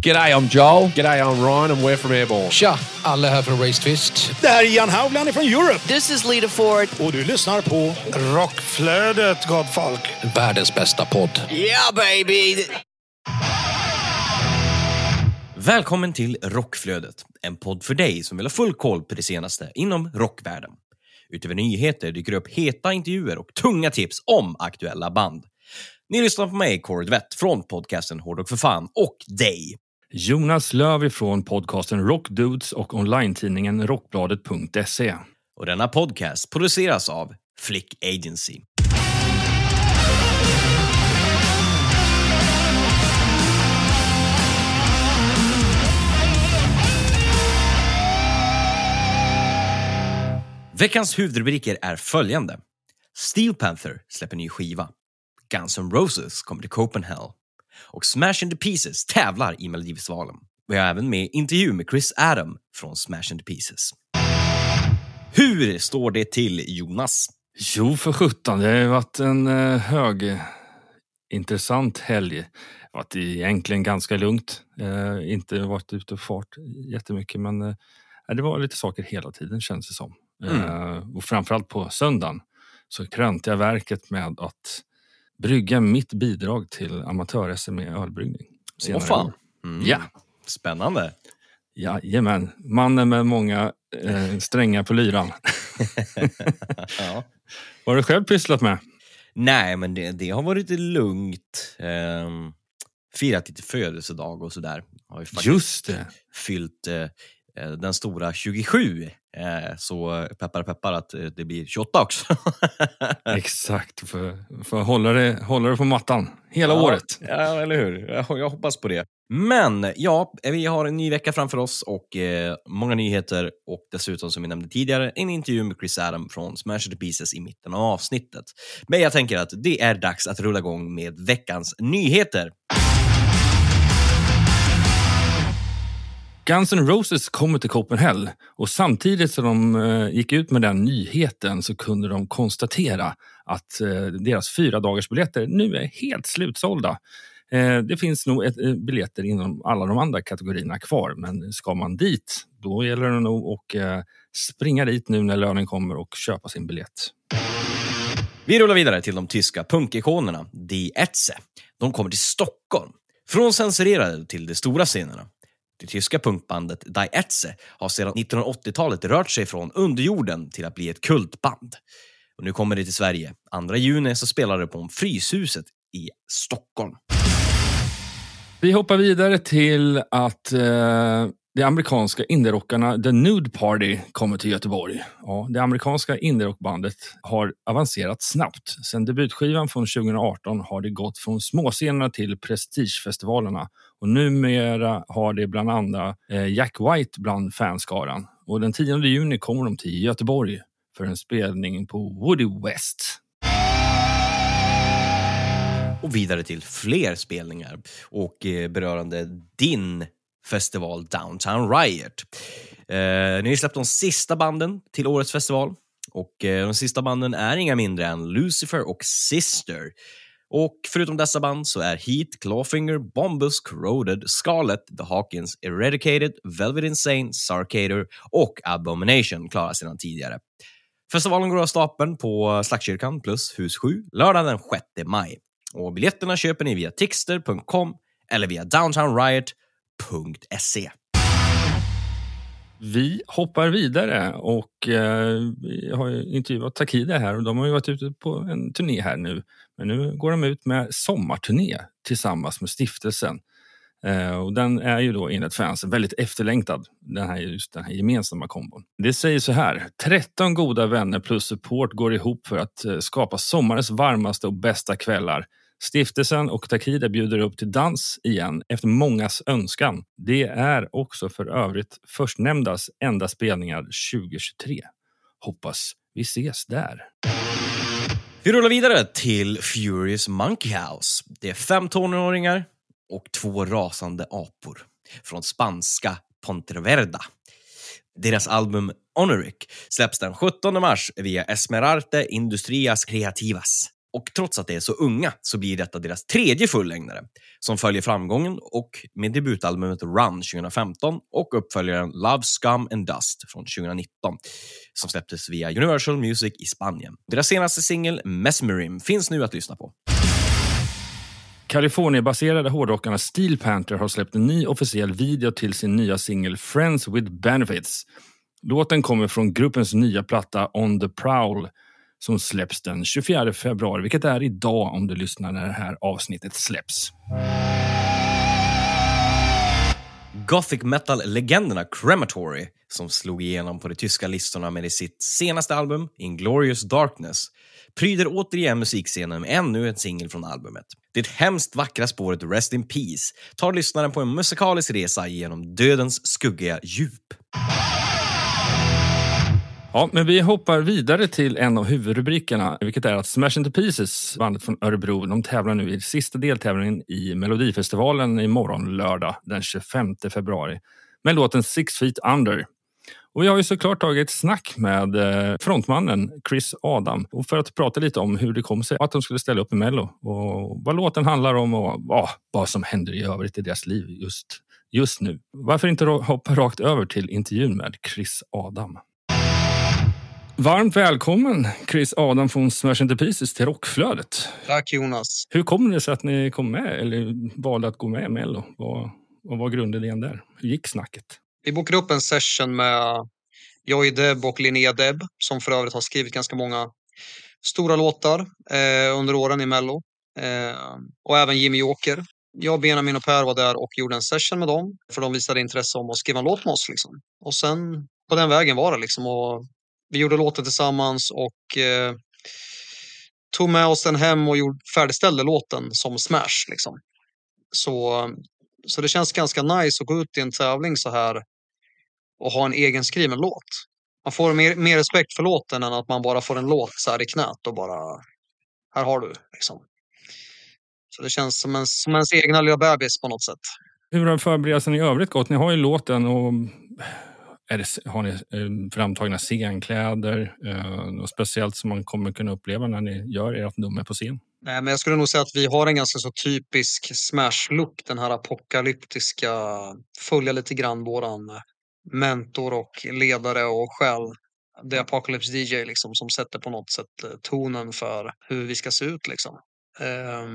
G'day, I'm Joel. G'day, I'm Ryan and we're from Airborne. Tja, alla här från Race Twist. Det här är Ian Haugland från Europe. This is Lita Ford. Och du lyssnar på Rockflödet, gott folk. Världens bästa podd. Yeah, baby! Välkommen till Rockflödet, en podd för dig som vill ha full koll på det senaste inom rockvärlden. Utöver nyheter dyker det upp heta intervjuer och tunga tips om aktuella band. Ni lyssnar på mig, Kåre Dvett, från podcasten Hårdrock för fan och dig. Jonas Löv ifrån podcasten Rockdudes och online-tidningen Rockbladet.se. Och denna podcast produceras av Flick Agency. Veckans huvudrubriker är följande. Steel Panther släpper ny skiva. Guns N' Roses kommer till Copenhagen. Och Smash Into Pieces tävlar i Melodifestivalen. Vi har även med intervju med Chris Adam från Smash Into Pieces. Hur står det till, Jonas? Jo, för sjutton. Det har ju varit en eh, hög intressant helg. Det har varit egentligen ganska lugnt. Eh, inte varit ute och fart jättemycket, men eh, det var lite saker hela tiden känns det som. Eh, och framförallt på söndagen så krönte jag verket med att brygga mitt bidrag till amatör-SM i ölbryggning. Åh fan. Mm. Ja. Spännande. Jajamän, mannen med många eh, strängar på lyran. ja. Vad har du själv pysslat med? Nej, men det, det har varit lugnt. Ehm, firat lite födelsedag och sådär. Har ju faktiskt Just det. fyllt eh, eh, den stora 27. Eh, så peppar peppar att eh, det blir 28 också. Exakt, för, för hålla, det, hålla det på mattan hela Ja, året. Ja, eller hur? Jag, jag hoppas på det. Men ja, vi har en ny vecka framför oss och eh, många nyheter och dessutom som vi nämnde tidigare en intervju med Chris Adam från Smash the Pieces i mitten av avsnittet. Men jag tänker att det är dags att rulla igång med veckans nyheter. Guns N' Roses kommer till Copenhagen och samtidigt som de eh, gick ut med den nyheten så kunde de konstatera att eh, deras fyra dagars biljetter nu är helt slutsålda. Eh, det finns nog biljetter inom alla de andra kategorierna kvar, men ska man dit, då gäller det nog att springa dit nu när lönen kommer och köpa sin biljett. Vi rullar vidare till de tyska punkikonerna Die Etze. De kommer till Stockholm. Från censurerade till de stora scenerna. Det tyska punkbandet Die Etze har sedan 1980-talet rört sig från underjorden till att bli ett kultband. Och nu kommer det till Sverige. 2 juni så spelar det på Fryshuset i Stockholm. Vi hoppar vidare till att eh, de amerikanska indierockarna The Nude Party kommer till Göteborg. Ja, det amerikanska indierockbandet har avancerat snabbt. Sedan debutskivan från 2018 har det gått från småscenerna till prestigefestivalerna. Och numera har det bland andra eh, Jack White bland fanskaran. Och den 10 juni kommer de till Göteborg för en spelning på Woody West. Och vidare till fler spelningar och eh, berörande din festival Downtown Riot. Eh, ni har släppt de sista banden till årets festival och eh, de sista banden är inga mindre än Lucifer och Sister. Och förutom dessa band så är Heat, Clawfinger, Bombus, Corroded, Scarlet, The Hawkins, Eradicated, Velvet Insane, Sarcader och Abomination klara sedan tidigare. Festivalen går av stapeln på Slagskyrkan plus Hus 7 lördagen den 6 maj. Och biljetterna köper ni via tixter.com eller via Downtown Riot vi hoppar vidare och eh, vi har ju intervjuat Takida här och de har ju varit ute på en turné här nu. Men nu går de ut med sommarturné tillsammans med stiftelsen. Eh, och den är ju då enligt fansen väldigt efterlängtad, den här, just den här gemensamma kombon. Det säger så här, 13 goda vänner plus support går ihop för att eh, skapa sommarens varmaste och bästa kvällar. Stiftelsen och Takida bjuder upp till dans igen efter mångas önskan. Det är också för övrigt förstnämndas enda spelningar 2023. Hoppas vi ses där. Vi rullar vidare till Furious Monkey House. Det är fem tonåringar och två rasande apor från spanska Ponteverda. Deras album Honoric släpps den 17 mars via Esmerarte Industrias Creativas. Och trots att de är så unga så blir detta deras tredje fullängdare som följer framgången och med debutalbumet Run 2015 och uppföljaren Love, Scum and Dust från 2019 som släpptes via Universal Music i Spanien. Deras senaste singel Mesmerim finns nu att lyssna på. Kalifornienbaserade hårdrockarna Steel Panther har släppt en ny officiell video till sin nya singel Friends with Benefits. Låten kommer från gruppens nya platta On the Prowl som släpps den 24 februari, vilket är idag om du lyssnar när det här avsnittet släpps. Gothic metal-legenderna Crematory, som slog igenom på de tyska listorna med sitt senaste album Inglorious Darkness, pryder återigen musikscenen med ännu en singel från albumet. Det hemskt vackra spåret Rest in Peace tar lyssnaren på en musikalisk resa genom dödens skuggiga djup. Ja, men vi hoppar vidare till en av huvudrubrikerna, vilket är att Smash Into Pieces, bandet från Örebro, de tävlar nu i sista deltävlingen i Melodifestivalen imorgon lördag den 25 februari med låten Six Feet Under. Och vi har ju såklart tagit ett snack med eh, frontmannen Chris Adam och för att prata lite om hur det kom sig att de skulle ställa upp i Mello och vad låten handlar om och ja, vad som händer i övrigt i deras liv just, just nu. Varför inte hoppa rakt över till intervjun med Chris Adam? Varmt välkommen Chris Adam från Smash Into Pieces till Rockflödet. Tack Jonas. Hur kommer det sig att ni kom med eller valde att gå med i Mello? Vad, vad var grundidén där? Hur gick snacket? Vi bokade upp en session med Joy Deb och Linnea Deb som för övrigt har skrivit ganska många stora låtar eh, under åren i Mello. Eh, och även Jimmy Åker. Jag, Benjamin och Per var där och gjorde en session med dem för de visade intresse om att skriva en låt med oss. Liksom. Och sen på den vägen var det liksom. Och vi gjorde låten tillsammans och eh, tog med oss den hem och gjorde, färdigställde låten som Smash. Liksom. Så, så det känns ganska nice att gå ut i en tävling så här och ha en egen skriven låt. Man får mer, mer respekt för låten än att man bara får en låt så här i knät och bara här har du. Liksom. Så det känns som, en, som ens egna lilla bebis på något sätt. Hur har förberedelsen i övrigt gått? Ni har ju låten och är det, har ni eh, framtagna scenkläder? Eh, något speciellt som man kommer kunna uppleva när ni gör ert nummer på scen? Nej, men jag skulle nog säga att vi har en ganska så typisk smash-look. Den här apokalyptiska, följa lite grann våran mentor och ledare och själv. The Apocalypse DJ liksom, som sätter på något sätt eh, tonen för hur vi ska se ut. Liksom. Eh,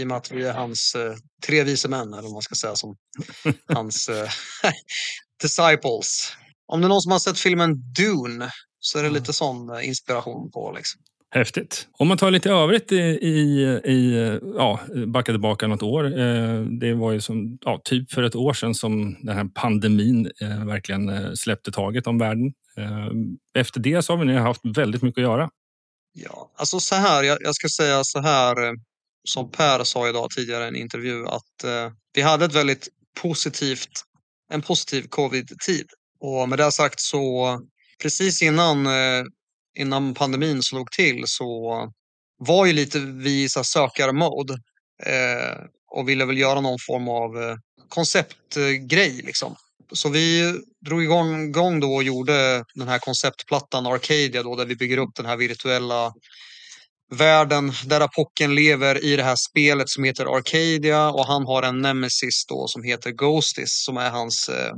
I och med att vi är hans eh, tre vise män, eller vad man ska säga, som hans eh, disciples. Om det är någon som har sett filmen Dune så är det lite sån eh, inspiration på. Liksom. Häftigt. Om man tar lite övrigt i, i, i ja, backa tillbaka något år. Eh, det var ju som, ja, typ för ett år sedan som den här pandemin eh, verkligen släppte taget om världen. Efter det så har vi haft väldigt mycket att göra. Ja, alltså så här, jag, jag ska säga så här som Per sa idag tidigare i en intervju att vi hade ett väldigt positivt, en positiv covid-tid. Och med det sagt så precis innan eh, innan pandemin slog till så var ju lite vi i sökarmode eh, och ville väl göra någon form av eh, konceptgrej. Liksom. Så vi drog igång, igång då och gjorde den här konceptplattan Arcadia då, där vi bygger upp den här virtuella världen där Apocken lever i det här spelet som heter Arcadia och han har en nemesis då som heter Ghostis som är hans eh,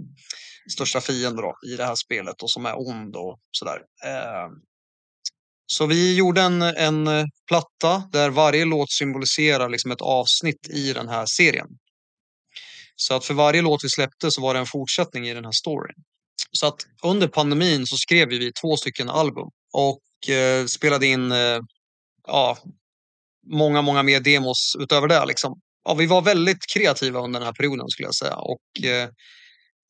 största fiende då, i det här spelet och som är ond och sådär. Eh, så vi gjorde en, en eh, platta där varje låt symboliserar liksom ett avsnitt i den här serien. Så att för varje låt vi släppte så var det en fortsättning i den här storyn. Så att under pandemin så skrev vi två stycken album och eh, spelade in eh, ja, många, många mer demos utöver det. Liksom. Ja, vi var väldigt kreativa under den här perioden skulle jag säga. Och eh,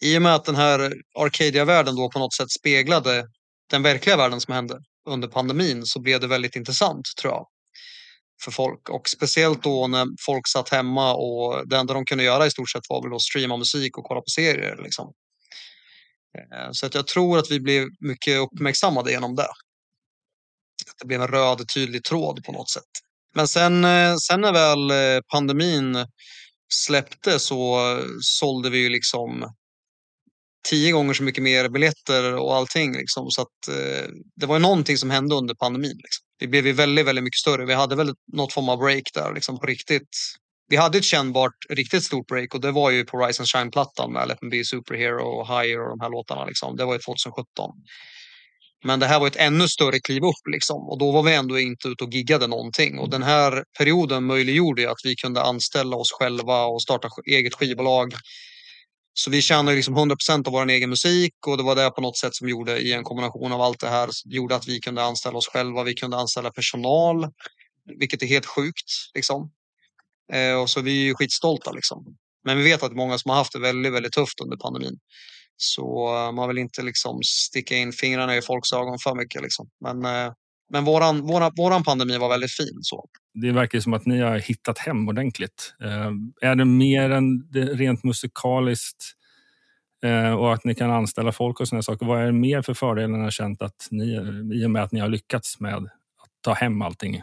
i och med att den här Arcadia-världen då på något sätt speglade den verkliga världen som hände under pandemin så blev det väldigt intressant tror jag för folk och speciellt då när folk satt hemma och det enda de kunde göra i stort sett var väl att streama musik och kolla på serier. Liksom. Eh, så att jag tror att vi blev mycket uppmärksammade genom det. Det blev en röd tydlig tråd på något sätt. Men sen, eh, sen när väl eh, pandemin släppte så sålde vi ju liksom tio gånger så mycket mer biljetter och allting. Liksom. Så att, eh, det var ju någonting som hände under pandemin. Liksom. vi blev ju väldigt, väldigt mycket större. Vi hade väl något form av break där liksom på riktigt. Vi hade ett kännbart, riktigt stort break och det var ju på Rise and Shine-plattan med Let Me Be Superhero och Higher och de här låtarna. Liksom. Det var ju 2017. Men det här var ett ännu större kliv upp liksom. och då var vi ändå inte ute och giggade någonting. Och den här perioden möjliggjorde att vi kunde anställa oss själva och starta eget skivbolag. Så vi tjänade liksom 100% av vår egen musik och det var det på något sätt som gjorde i en kombination av allt det här gjorde att vi kunde anställa oss själva. Vi kunde anställa personal, vilket är helt sjukt. Liksom. Eh, och så vi är ju skitstolta liksom. Men vi vet att många som har haft det väldigt, väldigt tufft under pandemin. Så eh, man vill inte liksom sticka in fingrarna i folks ögon för mycket. Liksom. Men, eh, men våran, våran, våran pandemi var väldigt fin. Så. Det verkar som att ni har hittat hem ordentligt. Eh, är det mer än det rent musikaliskt och att ni kan anställa folk och sådana saker? Vad är det mer för fördelar ni har känt att ni, i och med att ni har lyckats med att ta hem allting?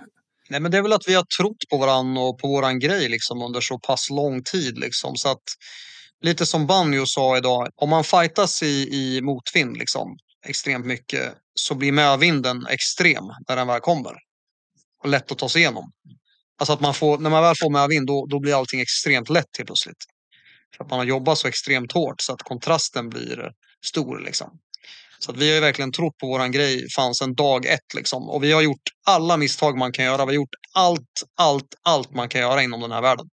Nej, men det är väl att vi har trott på varandra och på våran grej liksom, under så pass lång tid. Liksom. Så att lite som Banjo sa idag, om man fightas i, i motvind liksom, extremt mycket så blir medvinden extrem när den väl kommer. Och lätt att ta sig igenom. Alltså att man får, när man väl får medvind då, då blir allting extremt lätt helt plötsligt. För att man har jobbat så extremt hårt så att kontrasten blir stor. Liksom. Så att vi har verkligen trott på våran grej fanns en dag ett. Liksom. Och vi har gjort alla misstag man kan göra. Vi har gjort allt, allt, allt man kan göra inom den här världen.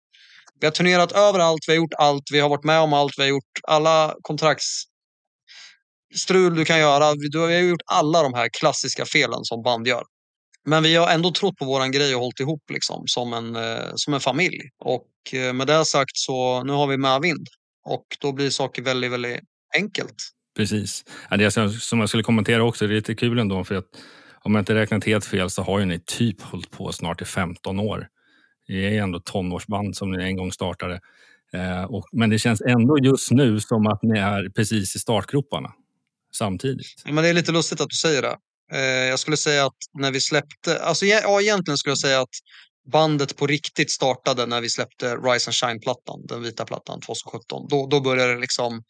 Vi har turnerat överallt, vi har gjort allt, vi har varit med om allt, vi har gjort alla kontraktsstrul du kan göra. Vi har gjort alla de här klassiska felen som band gör. Men vi har ändå trott på våran grej och hållit ihop liksom, som, en, eh, som en familj. Och eh, med det sagt så nu har vi medvind och då blir saker väldigt, väldigt enkelt. Precis. Det som jag skulle kommentera också, det är lite kul ändå för att om jag inte räknat helt fel så har ju ni typ hållit på snart i 15 år. Det är ändå tonårsband som ni en gång startade. Eh, och, men det känns ändå just nu som att ni är precis i startgroparna samtidigt. Men det är lite lustigt att du säger det. Eh, jag skulle säga att när vi släppte, alltså ja, egentligen skulle jag säga att bandet på riktigt startade när vi släppte Rise and Shine-plattan, den vita plattan 2017. Då, då började det liksom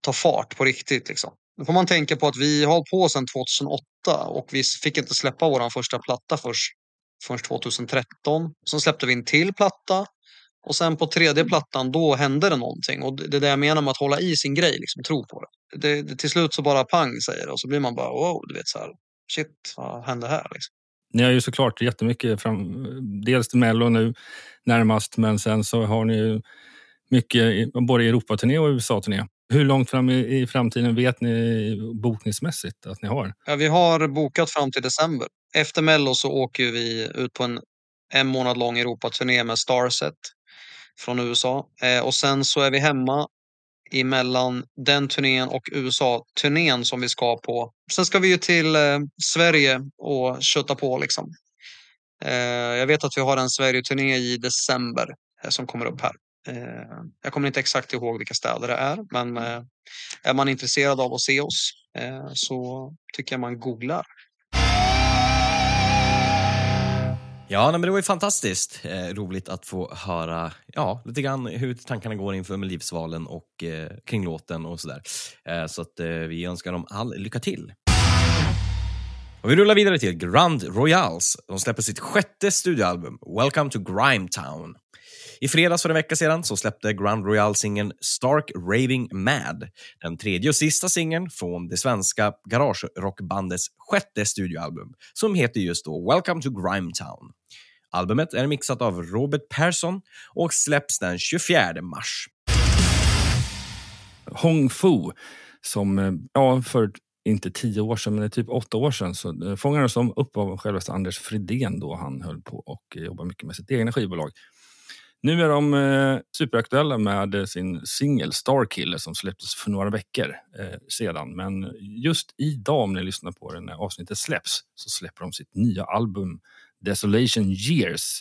ta fart på riktigt. Liksom. Då får man tänka på att vi har på sedan 2008 och vi fick inte släppa vår första platta först först 2013. Sen släppte vi en till platta och sen på tredje plattan då hände det någonting. Och det är det jag menar med att hålla i sin grej, liksom, tro på det. det, det till slut så bara pang säger det och så blir man bara wow, du vet så här, shit, vad hände här? Liksom. Ni har ju såklart jättemycket fram, dels till Mello nu närmast, men sen så har ni ju mycket både Europaturné och USA-turné. Hur långt fram i, i framtiden vet ni bokningsmässigt att ni har? Ja, vi har bokat fram till december. Efter Mello så åker vi ut på en en månad lång Europaturné med Starset från USA. Eh, och sen så är vi hemma emellan den turnén och USA-turnén som vi ska på. Sen ska vi ju till eh, Sverige och kötta på liksom. Eh, jag vet att vi har en Sverige-turné i december eh, som kommer upp här. Eh, jag kommer inte exakt ihåg vilka städer det är, men eh, är man intresserad av att se oss så tycker jag man googlar. Ja, men det var ju fantastiskt eh, roligt att få höra ja, lite grann hur tankarna går inför med livsvalen och eh, kring låten och sådär. Eh, så att eh, vi önskar dem all lycka till. Och vi rullar vidare till Grand Royals. De släpper sitt sjätte studioalbum, Welcome to Grime Town. I fredags för en vecka sedan så släppte Grand Royal singeln Stark Raving Mad, den tredje och sista singeln från det svenska garagerockbandets sjätte studioalbum, som heter just då Welcome to Grimetown. Albumet är mixat av Robert Persson och släpps den 24 mars. Hong Fu, som eh, ja, för inte tio år sedan, men typ åtta år sedan så eh, fångades de upp av självaste Anders Fridén då han höll på och eh, jobbade mycket med sitt egna skivbolag. Nu är de eh, superaktuella med sin singel Starkiller som släpptes för några veckor eh, sedan. Men just idag, om ni lyssnar på det när avsnittet släpps, så släpper de sitt nya album Desolation Years.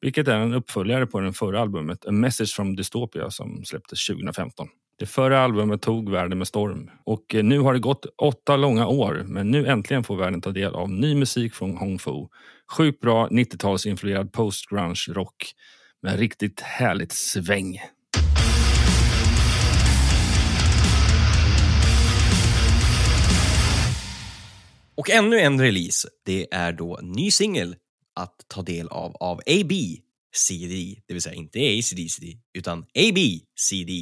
Vilket är en uppföljare på det förra albumet A Message from Dystopia som släpptes 2015. Det förra albumet tog världen med storm och eh, nu har det gått åtta långa år men nu äntligen får världen ta del av ny musik från Hong Fu. Sjukt bra 90-talsinfluerad post-grunge rock med riktigt härligt sväng. Och ännu en release, det är då ny singel att ta del av av AB CD, det vill säga inte ACDCD, utan AB CD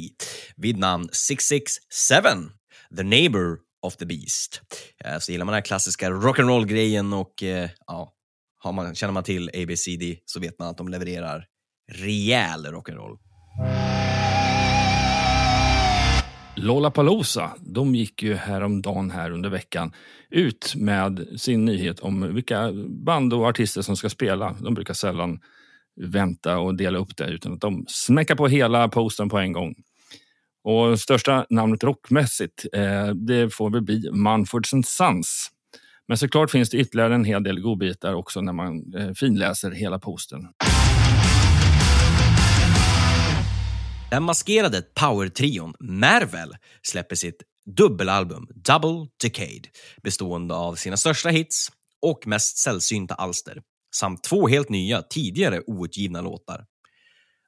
vid namn 667, The Neighbor of the Beast. Eh, så gillar man den här klassiska rock'n'roll-grejen och eh, ja, har man, känner man till ABCD så vet man att de levererar rejäl rock'n'roll. Lollapalooza, de gick ju häromdagen här under veckan ut med sin nyhet om vilka band och artister som ska spela. De brukar sällan vänta och dela upp det utan att de smäckar på hela posten på en gång. Och största namnet rockmässigt, eh, det får väl bli Manfords Sons. Men såklart finns det ytterligare en hel del godbitar också när man eh, finläser hela posten. Den maskerade powertrion Marvel släpper sitt dubbelalbum Double Decade bestående av sina största hits och mest sällsynta alster samt två helt nya, tidigare outgivna låtar.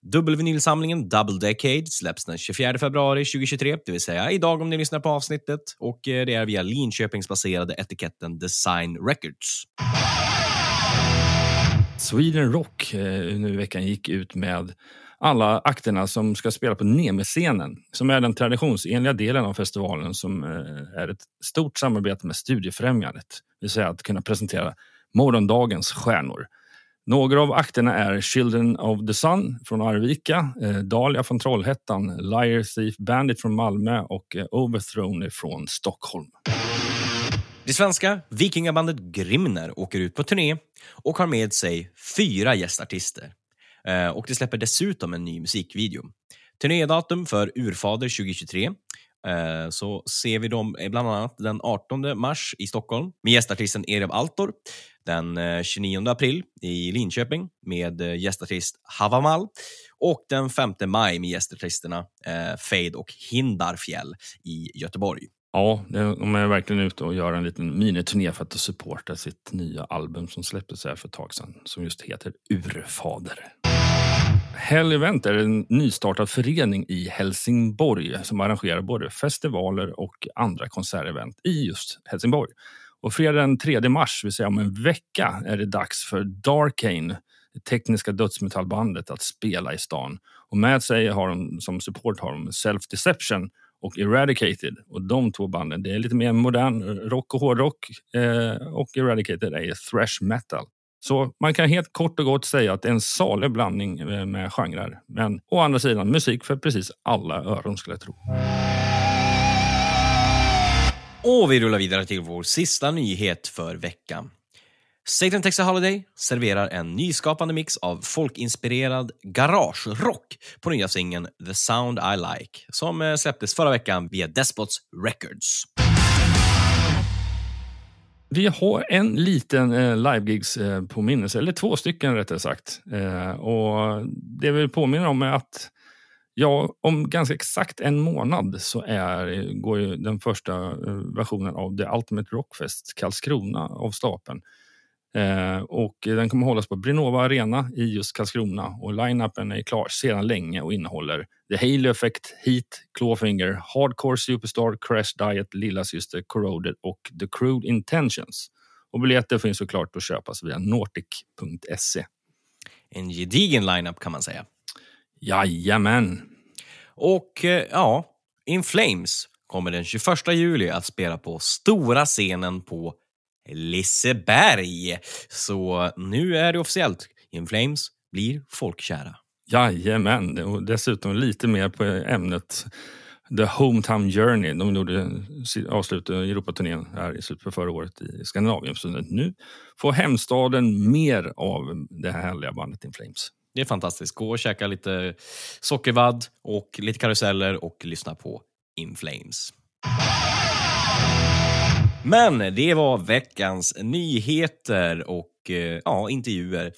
Dubbelvinylsamlingen Double Decade släpps den 24 februari 2023, det vill säga idag om ni lyssnar på avsnittet och eh, det är via Linköpingsbaserade etiketten Design Records. Sweden Rock eh, nu i veckan gick ut med alla akterna som ska spela på Nemi-scenen som är den traditionsenliga delen av festivalen som eh, är ett stort samarbete med Studiefrämjandet. Det vill säga att kunna presentera morgondagens stjärnor. Några av akterna är Children of the Sun från Arvika, eh, Dahlia från Trollhättan, Liar Thief Bandit från Malmö och eh, Overthrown från Stockholm. Det svenska vikingabandet Grimner åker ut på turné och har med sig fyra gästartister. Eh, och det släpper dessutom en ny musikvideo. Turnédatum för Urfader 2023 eh, så ser vi dem eh, bland annat den 18 mars i Stockholm med gästartisten Erev Altor. Den 29 april i Linköping med gästartist Havamal och den 5 maj med gästartisterna Fade och Hindarfjäll i Göteborg. Ja, de är verkligen ute och gör en liten miniturné för att supporta sitt nya album som släpptes här för ett tag sedan som just heter Urfader. Hell Event är en nystartad förening i Helsingborg som arrangerar både festivaler och andra konsertevent i just Helsingborg. Och fredag den 3 mars, vill säga om en vecka, är det dags för Darkane, det tekniska dödsmetallbandet, att spela i stan. Och med sig har de, som support har de Self Deception och Eradicated. Och de två banden, det är lite mer modern rock och hårdrock eh, och Eradicated är thrash metal. Så man kan helt kort och gott säga att det är en salig blandning eh, med genrer. Men å andra sidan musik för precis alla öron skulle jag tro. Och vi rullar vidare till vår sista nyhet för veckan. Satan Texas Holiday serverar en nyskapande mix av folkinspirerad garagerock på nya singeln The Sound I Like som eh, släpptes förra veckan via Despots Records. Vi har en liten eh, livegigs eh, påminnelse, eller två stycken rättare sagt. Eh, och det vi påminner om är att ja, om ganska exakt en månad så är, går ju den första eh, versionen av The Ultimate Rockfest Karlskrona av stapeln. Eh, och den kommer hållas på Brinova Arena i just Karlskrona och line-upen är klar sedan länge och innehåller The Halo Effect, Heat, Clawfinger, Hardcore Superstar, Crash Diet, Lilla Syster, Corroded och The Crude Intentions. Och biljetter finns såklart att köpas via nordic.se. En gedigen lineup kan man säga. Jajamän! Och eh, ja, In Flames kommer den 21 juli att spela på stora scenen på Liseberg. Så nu är det officiellt. In Flames blir folkkära. Jajamän, och dessutom lite mer på ämnet The Hometown Journey. De gjorde avslutade Europaturnén här i slutet på förra året i Skandinavien. Så nu får hemstaden mer av det här härliga bandet In Flames. Det är fantastiskt. Gå och käka lite sockervadd och lite karuseller och lyssna på In Flames. Men det var veckans nyheter och eh, ja, intervjuer.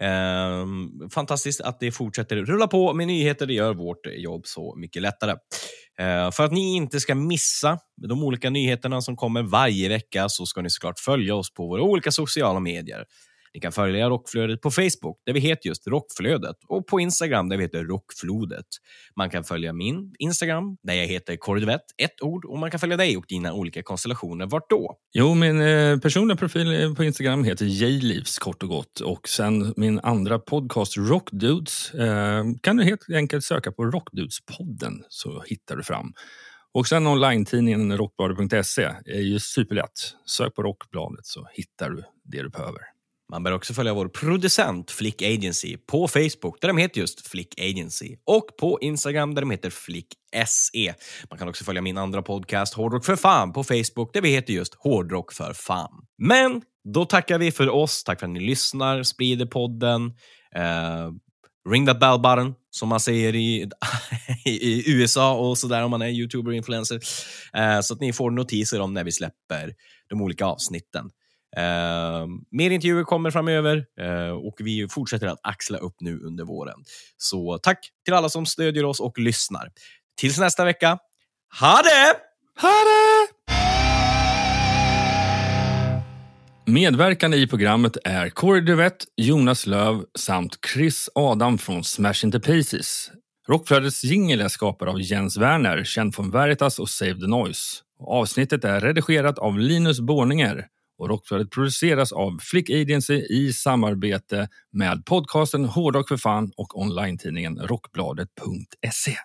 Ehm, fantastiskt att det fortsätter rulla på med nyheter. Det gör vårt jobb så mycket lättare. Ehm, för att ni inte ska missa de olika nyheterna som kommer varje vecka så ska ni såklart följa oss på våra olika sociala medier. Ni kan följa Rockflödet på Facebook, där vi heter just Rockflödet, och på Instagram, där vi heter Rockflodet. Man kan följa min Instagram, där jag heter Kordvett, ett ord, och man kan följa dig och dina olika konstellationer. Vart då? Jo, min eh, personliga profil eh, på Instagram heter Jlivs kort och gott. Och sen min andra podcast Rockdudes eh, kan du helt enkelt söka på Rockdudespodden så hittar du fram. Och sen online-tidningen rockbladet.se är ju superlätt. Sök på Rockbladet så hittar du det du behöver. Man bör också följa vår producent Flick Agency på Facebook där de heter just Flick Agency och på Instagram där de heter Flick SE. Man kan också följa min andra podcast Hårdrock för fan på Facebook där vi heter just Hårdrock för fan. Men då tackar vi för oss. Tack för att ni lyssnar, sprider podden. Uh, ring that bell button, som man säger i, i USA och sådär om man är youtuber och influencer. Uh, så att ni får notiser om när vi släpper de olika avsnitten. Ehm, mer intervjuer kommer framöver eh, och vi fortsätter att axla upp nu under våren. Så tack till alla som stödjer oss och lyssnar. Tills nästa vecka, ha det! Ha det! Medverkande i programmet är Corey Duvett, Jonas Löv samt Chris Adam från Smash Into Pieces. Rockflödets jingel är skapad av Jens Werner, känd från Veritas och Save the Noise. Avsnittet är redigerat av Linus Borninger och Rockflödet produceras av Flick Agency i samarbete med podcasten Hårdrock för fan och online-tidningen Rockbladet.se.